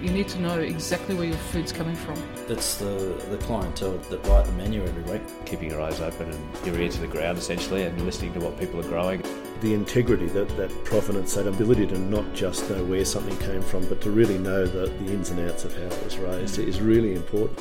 You need to know exactly where your food's coming from. That's the, the clientele that write the menu every week. keeping your eyes open and your ear to the ground essentially and listening to what people are growing. the integrity, that, that provenance, that ability to not just know where something came from, but to really know the, the ins and outs of how it was raised mm. is really important.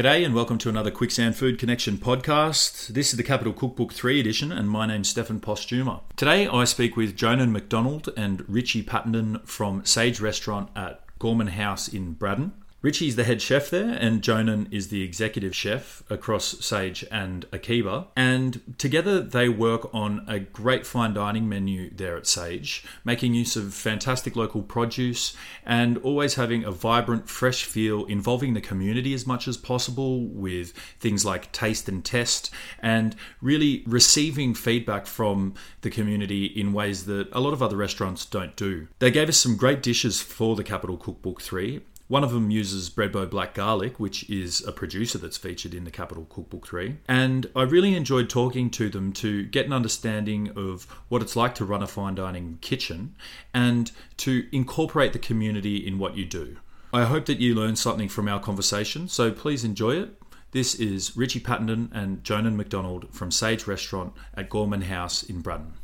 G'day and welcome to another Quicksand Food Connection podcast. This is the Capital Cookbook 3 edition and my name's Stefan Postuma. Today I speak with Jonan McDonald and Richie Pattenden from Sage Restaurant at Gorman House in Braddon. Richie's the head chef there, and Jonan is the executive chef across Sage and Akiba. And together they work on a great fine dining menu there at Sage, making use of fantastic local produce and always having a vibrant, fresh feel involving the community as much as possible with things like taste and test, and really receiving feedback from the community in ways that a lot of other restaurants don't do. They gave us some great dishes for the Capital Cookbook 3. One of them uses Bredbo Black Garlic, which is a producer that's featured in the Capital Cookbook 3. And I really enjoyed talking to them to get an understanding of what it's like to run a fine dining kitchen and to incorporate the community in what you do. I hope that you learned something from our conversation, so please enjoy it. This is Richie Pattenden and Jonan McDonald from Sage Restaurant at Gorman House in Braddon.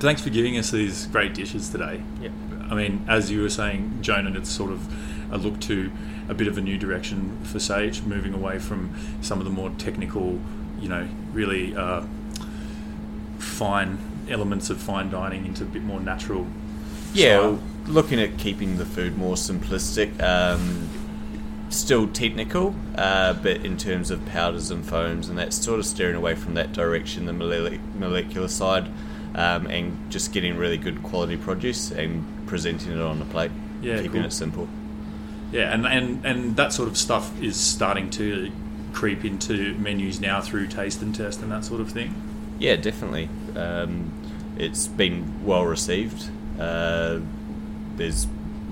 Thanks for giving us these great dishes today. Yeah. I mean, as you were saying, Jonan, and it's sort of a look to a bit of a new direction for Sage, moving away from some of the more technical, you know, really uh, fine elements of fine dining into a bit more natural. Yeah, looking at keeping the food more simplistic, um, still technical, uh, but in terms of powders and foams, and that, sort of steering away from that direction, the molecular side, um, and just getting really good quality produce and presenting it on the plate. Yeah, keeping cool. it simple. Yeah, and, and, and that sort of stuff is starting to creep into menus now through taste and test and that sort of thing. Yeah, definitely. Um, it's been well received. Uh, there's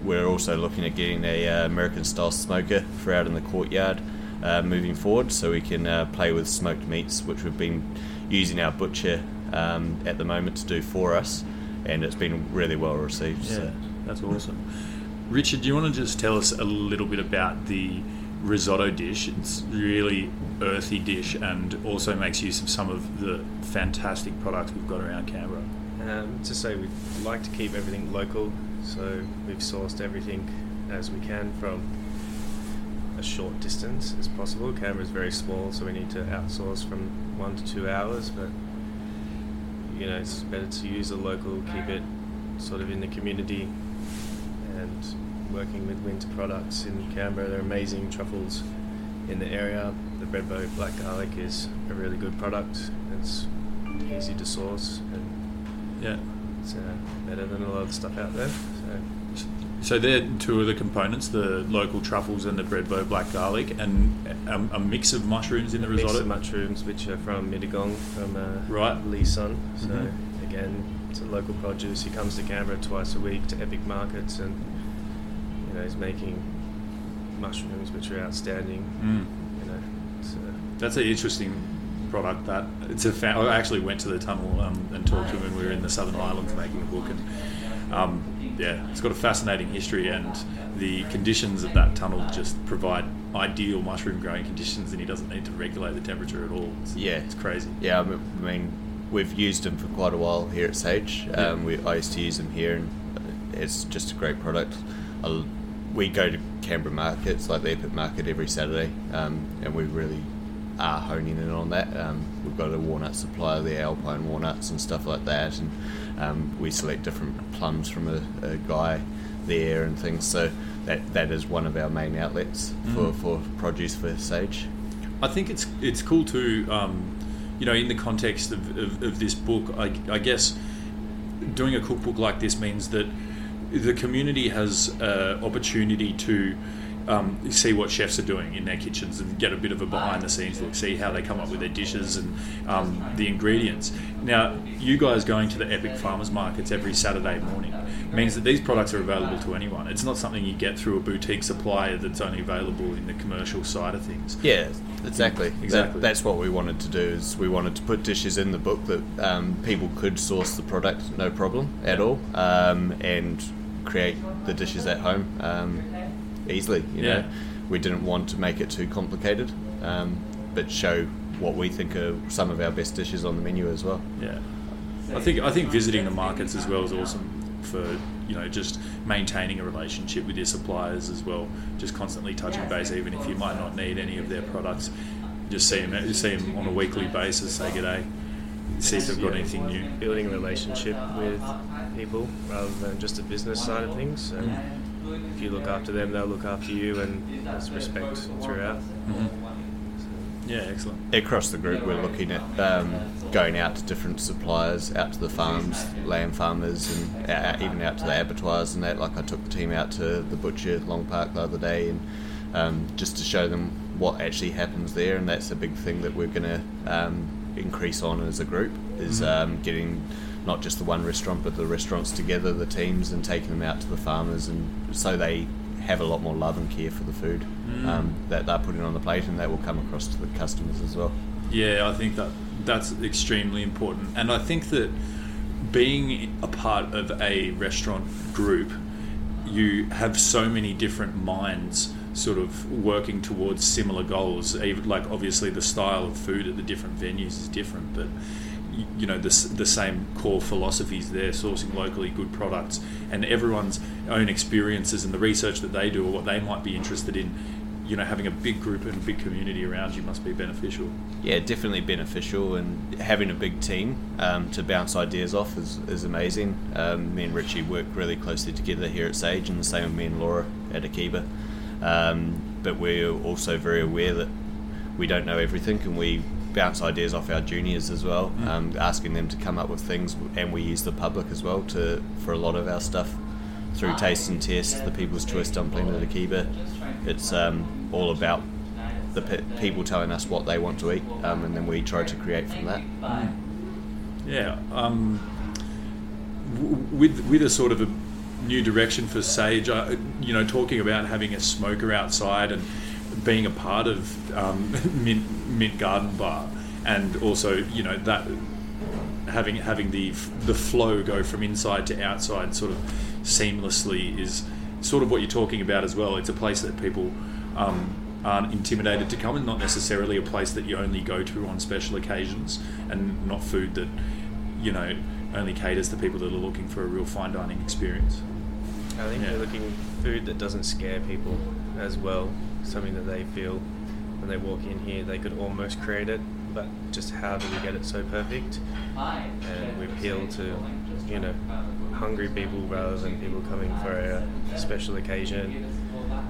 we're also looking at getting a uh, American style smoker for out in the courtyard uh, moving forward, so we can uh, play with smoked meats, which we've been using our butcher um, at the moment to do for us, and it's been really well received. Yeah, So. that's awesome. Richard, do you want to just tell us a little bit about the risotto dish? It's really earthy dish and also makes use of some of the fantastic products we've got around Canberra. Um, to say we'd like to keep everything local, so we've sourced everything as we can from a short distance as possible. Canberra is very small, so we need to outsource from one to two hours, but you know it's better to use a local, keep it sort of in the community, and working with winter products in Canberra. They're amazing truffles in the area. The Bredbo Black Garlic is a really good product. It's easy to source and Yeah. it's uh, better than a lot of the stuff out there. So So they're two of the components: the local truffles and the Bredbo black garlic, and a, a mix of mushrooms in the mix risotto. of mushrooms, which are from Mittagong, from uh, Right. Li-Sun. So Mhm. again, it's a local produce. He comes to Canberra twice a week to Epic Markets, and you know he's making mushrooms which are outstanding. Mm. You know, uh, That's an interesting product. That it's a. Fa- I actually went to the tunnel um, and talked to him when we were in the Southern Highlands making a book, and um, yeah, it's got a fascinating history, and the conditions of that tunnel just provide ideal mushroom growing conditions, and he doesn't need to regulate the temperature at all. It's, Yeah. it's crazy. Yeah, I mean, we've used them for quite a while here at Sage. Um, we, I used to use them here, and it's just a great product. I, we go to Canberra markets, like the Epic Market, every Saturday, um, and we really are honing in on that. Um, we've got a walnut supplier, the Alpine walnuts and stuff like that, and um, we select different plums from a, a, guy there and things. So that that is one of our main outlets for, Mm. for produce for Sage. I think it's it's cool too. Um, you know, in the context of, of, of this book, I, I guess doing a cookbook like this means that the community has uh, opportunity to um, see what chefs are doing in their kitchens and get a bit of a behind the scenes look, see how they come up with their dishes and um, the ingredients. Now, you guys going to the Epic Farmers Markets every Saturday morning means that these products are available to anyone. It's not something you get through a boutique supplier that's only available in the commercial side of things. Yeah, exactly. Exactly. That, that's what we wanted to do. Is we wanted to put dishes in the book that um, people could source the product no problem at all, um, and create the dishes at home um, easily. You Yeah. know, we didn't want to make it too complicated, um, but show what we think are some of our best dishes on the menu as well. Yeah, I think I think visiting the markets as well is awesome for you know just maintaining a relationship with your suppliers as well. Just constantly touching base, even if you might not need any of their products. Just see them, see them on a weekly basis. Say good day. See if they've got anything new. building a relationship with people rather than just a business side of things. So if you look after them, they'll look after you, and there's respect throughout. Yeah, excellent. Across the group, we're looking at um, going out to different suppliers, out to the farms, lamb farmers, and out, even out to the abattoirs and that. Like I took the team out to the butcher at Long Park the other day, and um, just to show them what actually happens there. And that's a big thing that we're going to um, increase on as a group is um, getting not just the one restaurant, but the restaurants together, the teams, and taking them out to the farmers, and so they have a lot more love and care for the food um, that they're putting on the plate, and that will come across to the customers as well. Yeah, I think that that's extremely important, and I think that being a part of a restaurant group, you have so many different minds sort of working towards similar goals. Even like obviously the style of food at the different venues is different, but you know the the same core philosophies there, sourcing locally good products, and everyone's own experiences and the research that they do or what they might be interested in. You know, having a big group and big community around you must be beneficial. Yeah, definitely beneficial, and having a big team um, to bounce ideas off is, is amazing. Um, me and Richie work really closely together here at Sage, and the same with me and Laura at Akiba. Um, but we're also very aware that we don't know everything, and we bounce ideas off our juniors as well, um, asking them to come up with things, and we use the public as well to for a lot of our stuff through taste and test, the People's Choice Dumpling at Akiba. It's um, all about the pe- people telling us what they want to eat, um, and then we try to create from that. Yeah, um, w- with with a sort of a new direction for Sage, uh, you know, talking about having a smoker outside and being a part of um, Mint, Mint Garden Bar, and also you know that having having the the flow go from inside to outside sort of seamlessly is sort of what you're talking about as well. It's a place that people um, aren't intimidated to come, and not necessarily a place that you only go to on special occasions, and not food that you know only caters to people that are looking for a real fine dining experience. I think Yeah. we're looking food that doesn't scare people as well. Something that they feel when they walk in here, they could almost create it, but just how do we get it so perfect? And we appeal to, you know, hungry people rather than people coming for a special occasion,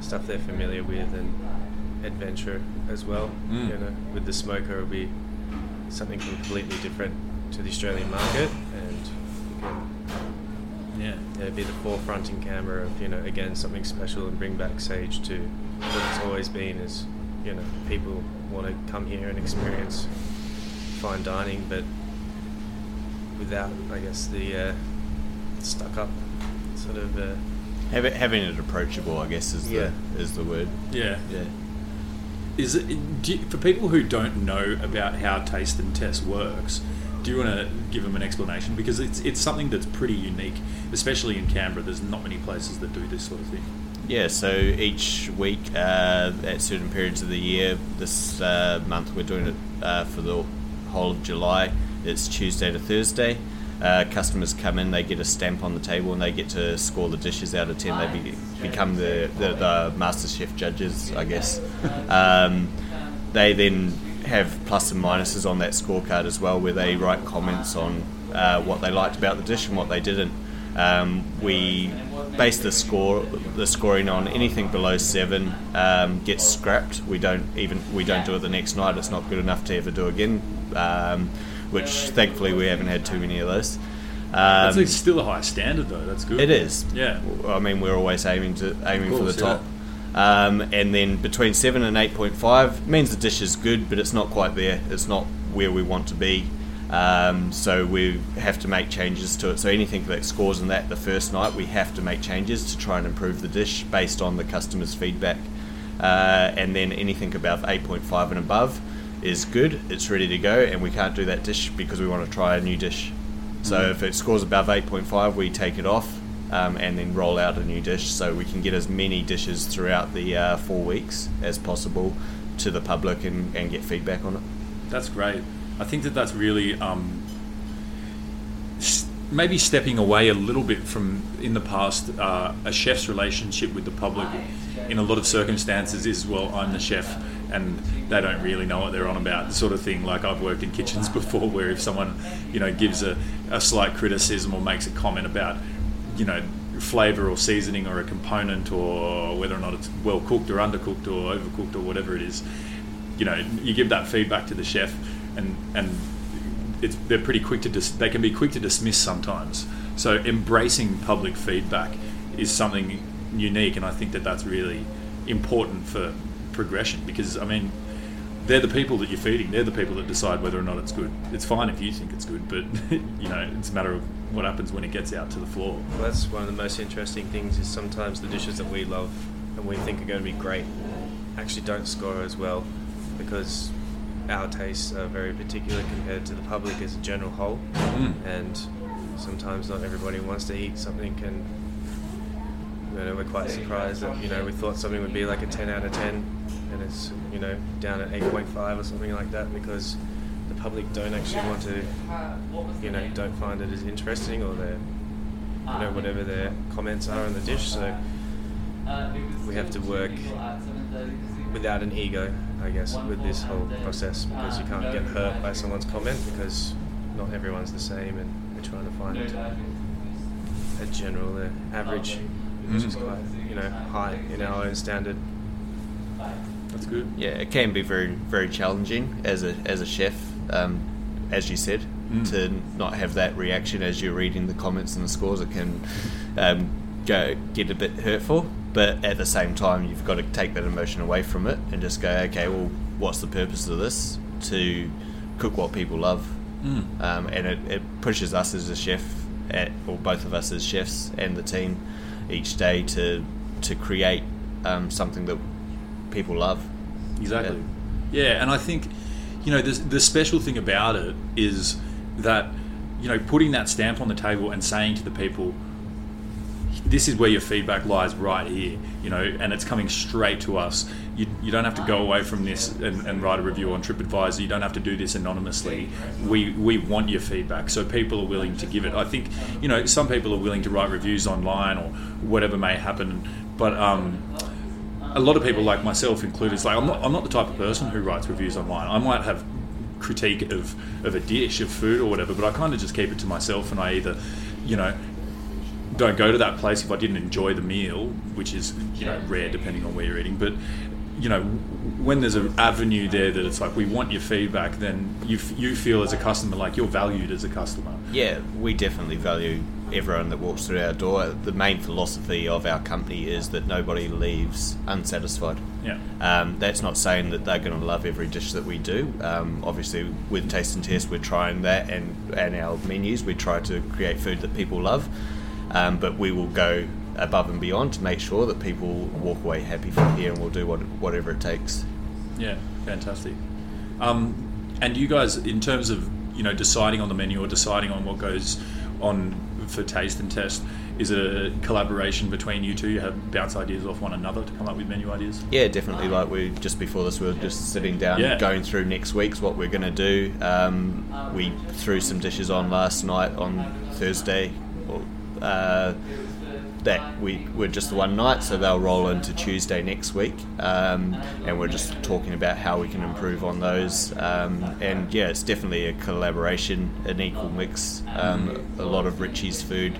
stuff they're familiar with, and adventure as well. Mm. You know, with the smoker, it'll be something completely different to the Australian market, and you can Yeah, yeah, be the forefronting camera of you know again something special and bring back Sage to what it's always been is you know people want to come here and experience fine dining, but without I guess the uh, stuck up sort of uh, Have it, having it approachable, I guess, is Yeah. the is the word. yeah. Yeah. Is it do you- for people who don't know about how taste and test works? Do you want to give them an explanation because it's it's something that's pretty unique, especially in Canberra. There's not many places that do this sort of thing. Yeah, so each week uh, at certain periods of the year, this uh, month we're doing it uh, for the whole of July. It's Tuesday to Thursday. Uh, customers come in, they get a stamp on the table, and they get to score the dishes out of ten. They be, become the, the, the master chef judges, I guess. Um, they then have plus and minuses on that scorecard as well, where they write comments on uh, what they liked about the dish and what they didn't. Um, we base the score, the scoring on anything below seven um, gets scrapped. We don't even we don't do it the next night. It's not good enough to ever do again. Um, which thankfully we haven't had too many of those. Um, That's still a high standard, though. That's good. it is. Yeah. I mean, we're always aiming to aiming for the top. Um, and then between seven and eight point five means the dish is good, but it's not quite there. It's not where we want to be. Um, so we have to make changes to it. So anything that scores in that the first night, we have to make changes to try and improve the dish based on the customer's feedback. Uh, and then anything above 8.5 and above is good. It's ready to go, and we can't do that dish because we want to try a new dish. So Mm-hmm. if it scores above 8.5, we take it off um, and then roll out a new dish so we can get as many dishes throughout the uh, four weeks as possible to the public and, and get feedback on it. That's great. I think that that's really um, maybe stepping away a little bit from in the past uh, a chef's relationship with the public in a lot of circumstances is well I'm the chef and they don't really know what they're on about sort of thing like I've worked in kitchens before where if someone you know gives a, a slight criticism or makes a comment about you know flavor or seasoning or a component or whether or not it's well cooked or undercooked or overcooked or whatever it is you know you give that feedback to the chef and and it's, they're pretty quick to dis- they can be quick to dismiss sometimes. So embracing public feedback is something unique and I think that that's really important for progression because I mean they're the people that you're feeding. They're the people that decide whether or not it's good. It's fine if you think it's good but you know it's a matter of what happens when it gets out to the floor. Well, that's one of the most interesting things is sometimes the dishes that we love and we think are going to be great actually don't score as well because our tastes are very particular compared to the public as a general whole. Mm. And sometimes not everybody wants to eat something and you know we're quite surprised that you know we thought something would be like a 10 out of 10 and it's you know down at 8.5 or something like that because the public don't actually want to you know don't find it as interesting or they're you know whatever their comments are on the dish. So we have to work without an ego I guess with this whole process because you can't get hurt by someone's comment because not everyone's the same and we're trying to find a general average which is quite you know high in our own standard. That's good. Yeah, it can be very very challenging as a as a chef, um, as you said, to not have that reaction as you're reading the comments and the scores. It can um, go get a bit hurtful, but at the same time, you've got to take that emotion away from it and just go, okay, well, what's the purpose of this? To cook what people love, um, and it, it pushes us as a chef, at, or both of us as chefs and the team, each day to to create um, something that people love. Exactly. Yeah, and I think you know the the special thing about it is that you know putting that stamp on the table and saying to the people, this is where your feedback lies right here, you know, and it's coming straight to us. You, you don't have to go away from this and, and write a review on TripAdvisor. You don't have to do this anonymously. We we want your feedback, so people are willing to give it. I think you know some people are willing to write reviews online or whatever may happen, but um, a lot of people like myself included it's like I'm not, I'm not the type of person who writes reviews online. I might have critique of, of a dish of food or whatever but i kind of just keep it to myself and i either you know don't go to that place if i didn't enjoy the meal which is you know rare depending on where you're eating but you know when there's an avenue there that it's like we want your feedback then you, you feel as a customer like you're valued as a customer. Yeah, we definitely value everyone that walks through our door. The main philosophy of our company is that nobody leaves unsatisfied. yeah Um, that's not saying that they're going to love every dish that we do. Um, obviously, with Taste and Test, we're trying that, and, and our menus, we try to create food that people love. Um, but we will go above and beyond to make sure that people walk away happy from here, and we'll do what, whatever it takes. Yeah, fantastic. Um, and you guys, in terms of you know deciding on the menu or deciding on what goes on for taste and test, is a collaboration between you two? You have bounce ideas off one another to come up with menu ideas. Yeah, definitely. Like we just before this, we were just sitting down, Yeah. going through next week's what we're going to do. Um, we threw some dishes on last night on Thursday. Well, Uh, that we were just one night, so they'll roll into Tuesday next week, um, and we're just talking about how we can improve on those. Um, and yeah, it's definitely a collaboration, an equal mix. Um, a lot of Richie's food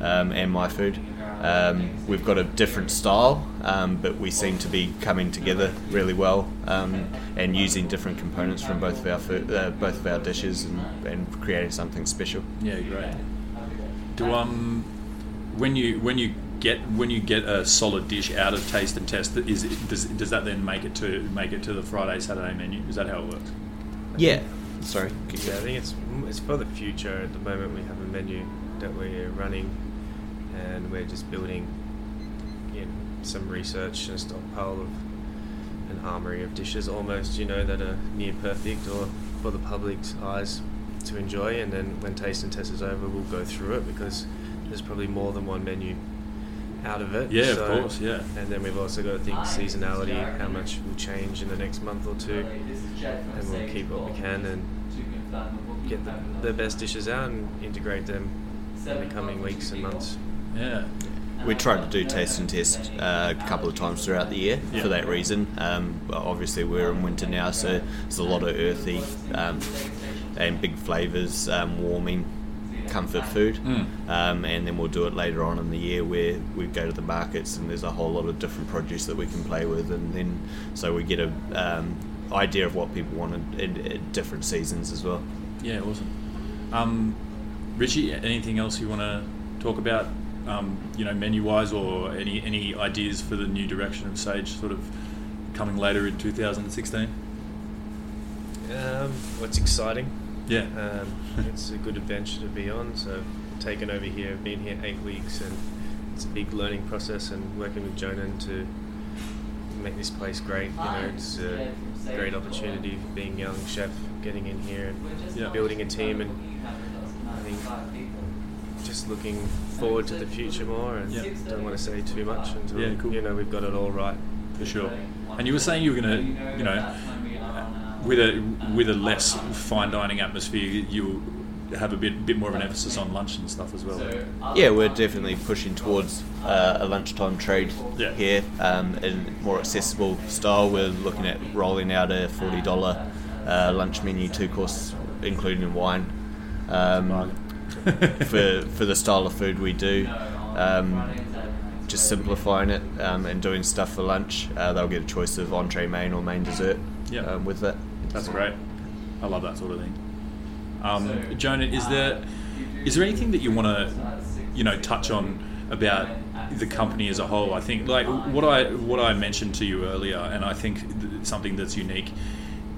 um, and my food. Um, we've got a different style, um, but we seem to be coming together really well and using different components from both of our food, uh, both of our dishes, and, and creating something special. Yeah, great. Do um, when you when you get when you get a solid dish out of taste and test, is it, does does that then make it to make it to the Friday Saturday menu? Is that how it works? Yeah. Sorry. Yeah, I think it's it's for the future. At the moment, we have a menu that we're running, and we're just building you know, some research and a stockpile of an armory of dishes, almost you know that are near perfect or for the public's eyes to enjoy. And then when taste and test is over, we'll go through it because there's probably more than one menu out of it. Yeah, of course, yeah. And then we've also got to think seasonality, how much will change in the next month or two, and we'll keep what we can and get the, the best dishes out and integrate them in the coming weeks and months. Yeah. We tried to do taste and test uh, a couple of times throughout the year Yeah. for that reason. Um, but obviously, we're in winter now, so there's a lot of earthy um, and big flavours, um, warming, comfort food. Mm. Um, and then we'll do it later on in the year where we go to the markets and there's a whole lot of different produce that we can play with, and then so we get a um, idea of what people want in, in, in different seasons as well. Yeah, awesome. Um, Richie, anything else you want to talk about? Um, you know, menu wise, or any any ideas for the new direction of Sage, sort of coming later in 2016? Um, what's exciting? Yeah. Um, it's a good adventure to be on. So, taken over here, been here eight weeks, and it's a big learning process. And working with Jonan to make this place great. You know, it's a great opportunity for being young chef, getting in here and Yeah. building a team, and I think just looking forward to the future more. And Yeah. don't want to say too much until Yeah, cool. you know we've got it all right. for sure. And you were saying you were going to, you know, with a with a less fine dining atmosphere, you have a bit bit more of an emphasis on lunch and stuff as well. Yeah, we're definitely pushing towards uh, a lunchtime trade Yeah. here um, in more accessible style. We're looking at rolling out a forty dollar uh, lunch menu, two course, including wine, um, for for the style of food we do. Um, just simplifying it um, and doing stuff for lunch. Uh, they'll get a choice of entree, main, or main dessert Yeah. um, with it. That's great. I love that sort of thing. Um, Jonan, is there is there anything that you want to you know touch on about the company as a whole? I think like what I what I mentioned to you earlier, and I think th- something that's unique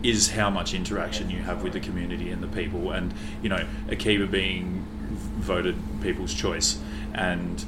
is how much interaction you have with the community and the people, and you know Akiba being voted people's choice and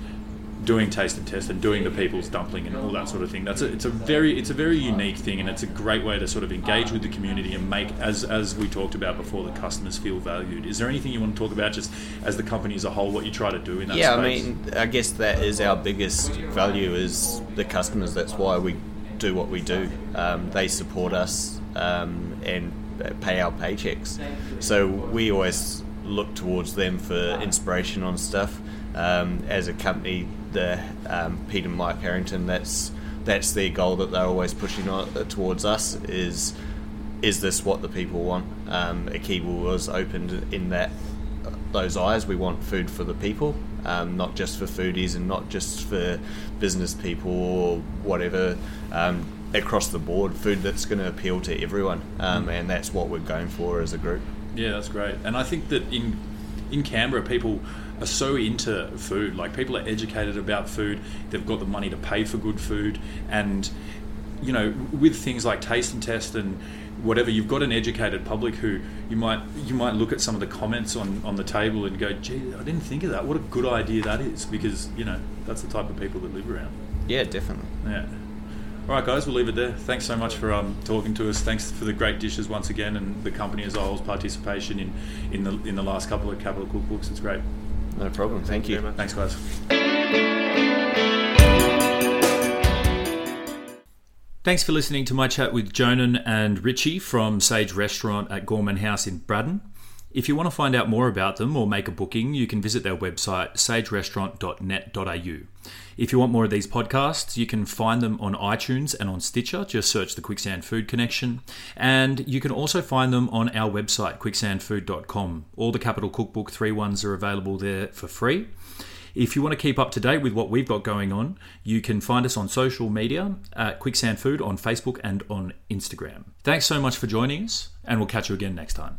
doing taste and test and doing the people's dumpling and all that sort of thing. That's a, it's a very it's a very unique thing and it's a great way to sort of engage with the community and make as as we talked about before the customers feel valued. Is there anything you want to talk about just as the company as a whole what you try to do in that space? yeah, space? I mean, I guess that is our biggest value is the customers. That's why we do what we do. Um, they support us um, and pay our paychecks. So we always look towards them for inspiration on stuff. Um, as a company, the um, Pete and Mike Harrington, that's that's their goal that they're always pushing on, towards us is is this what the people want? Um, Akiba was opened in that those eyes. We want food for the people, um, not just for foodies and not just for business people or whatever. Um, across the board, food that's going to appeal to everyone, um, and that's what we're going for as a group. Yeah, that's great. And I think that in in Canberra, people are so into food. Like people are educated about food. They've got the money to pay for good food, and you know, with things like taste and test and whatever, you've got an educated public who you might you might look at some of the comments on on the table and go, "Gee, I didn't think of that. What a good idea that is!" Because you know that's the type of people that live around. Yeah, definitely. Yeah. All right, guys, we'll leave it there. Thanks so much for um, talking to us. Thanks for the great dishes once again, and the company as a whole's participation in, in the in the last couple of capital cookbooks. It's great. No problem. Thank, you. very much. Thanks, guys. Thanks for listening to my chat with Jonan and Richie from Sage Restaurant at Gorman House in Braddon. If you want to find out more about them or make a booking, you can visit their website sagerestaurant.net.au. If you want more of these podcasts, you can find them on iTunes and on Stitcher. Just search the Quicksand Food Connection. And you can also find them on our website, quicksandfood.com. All the Capital Cookbook 3 ones are available there for free. If you want to keep up to date with what we've got going on, you can find us on social media at Quicksand Food on Facebook and on Instagram. Thanks so much for joining us, and we'll catch you again next time.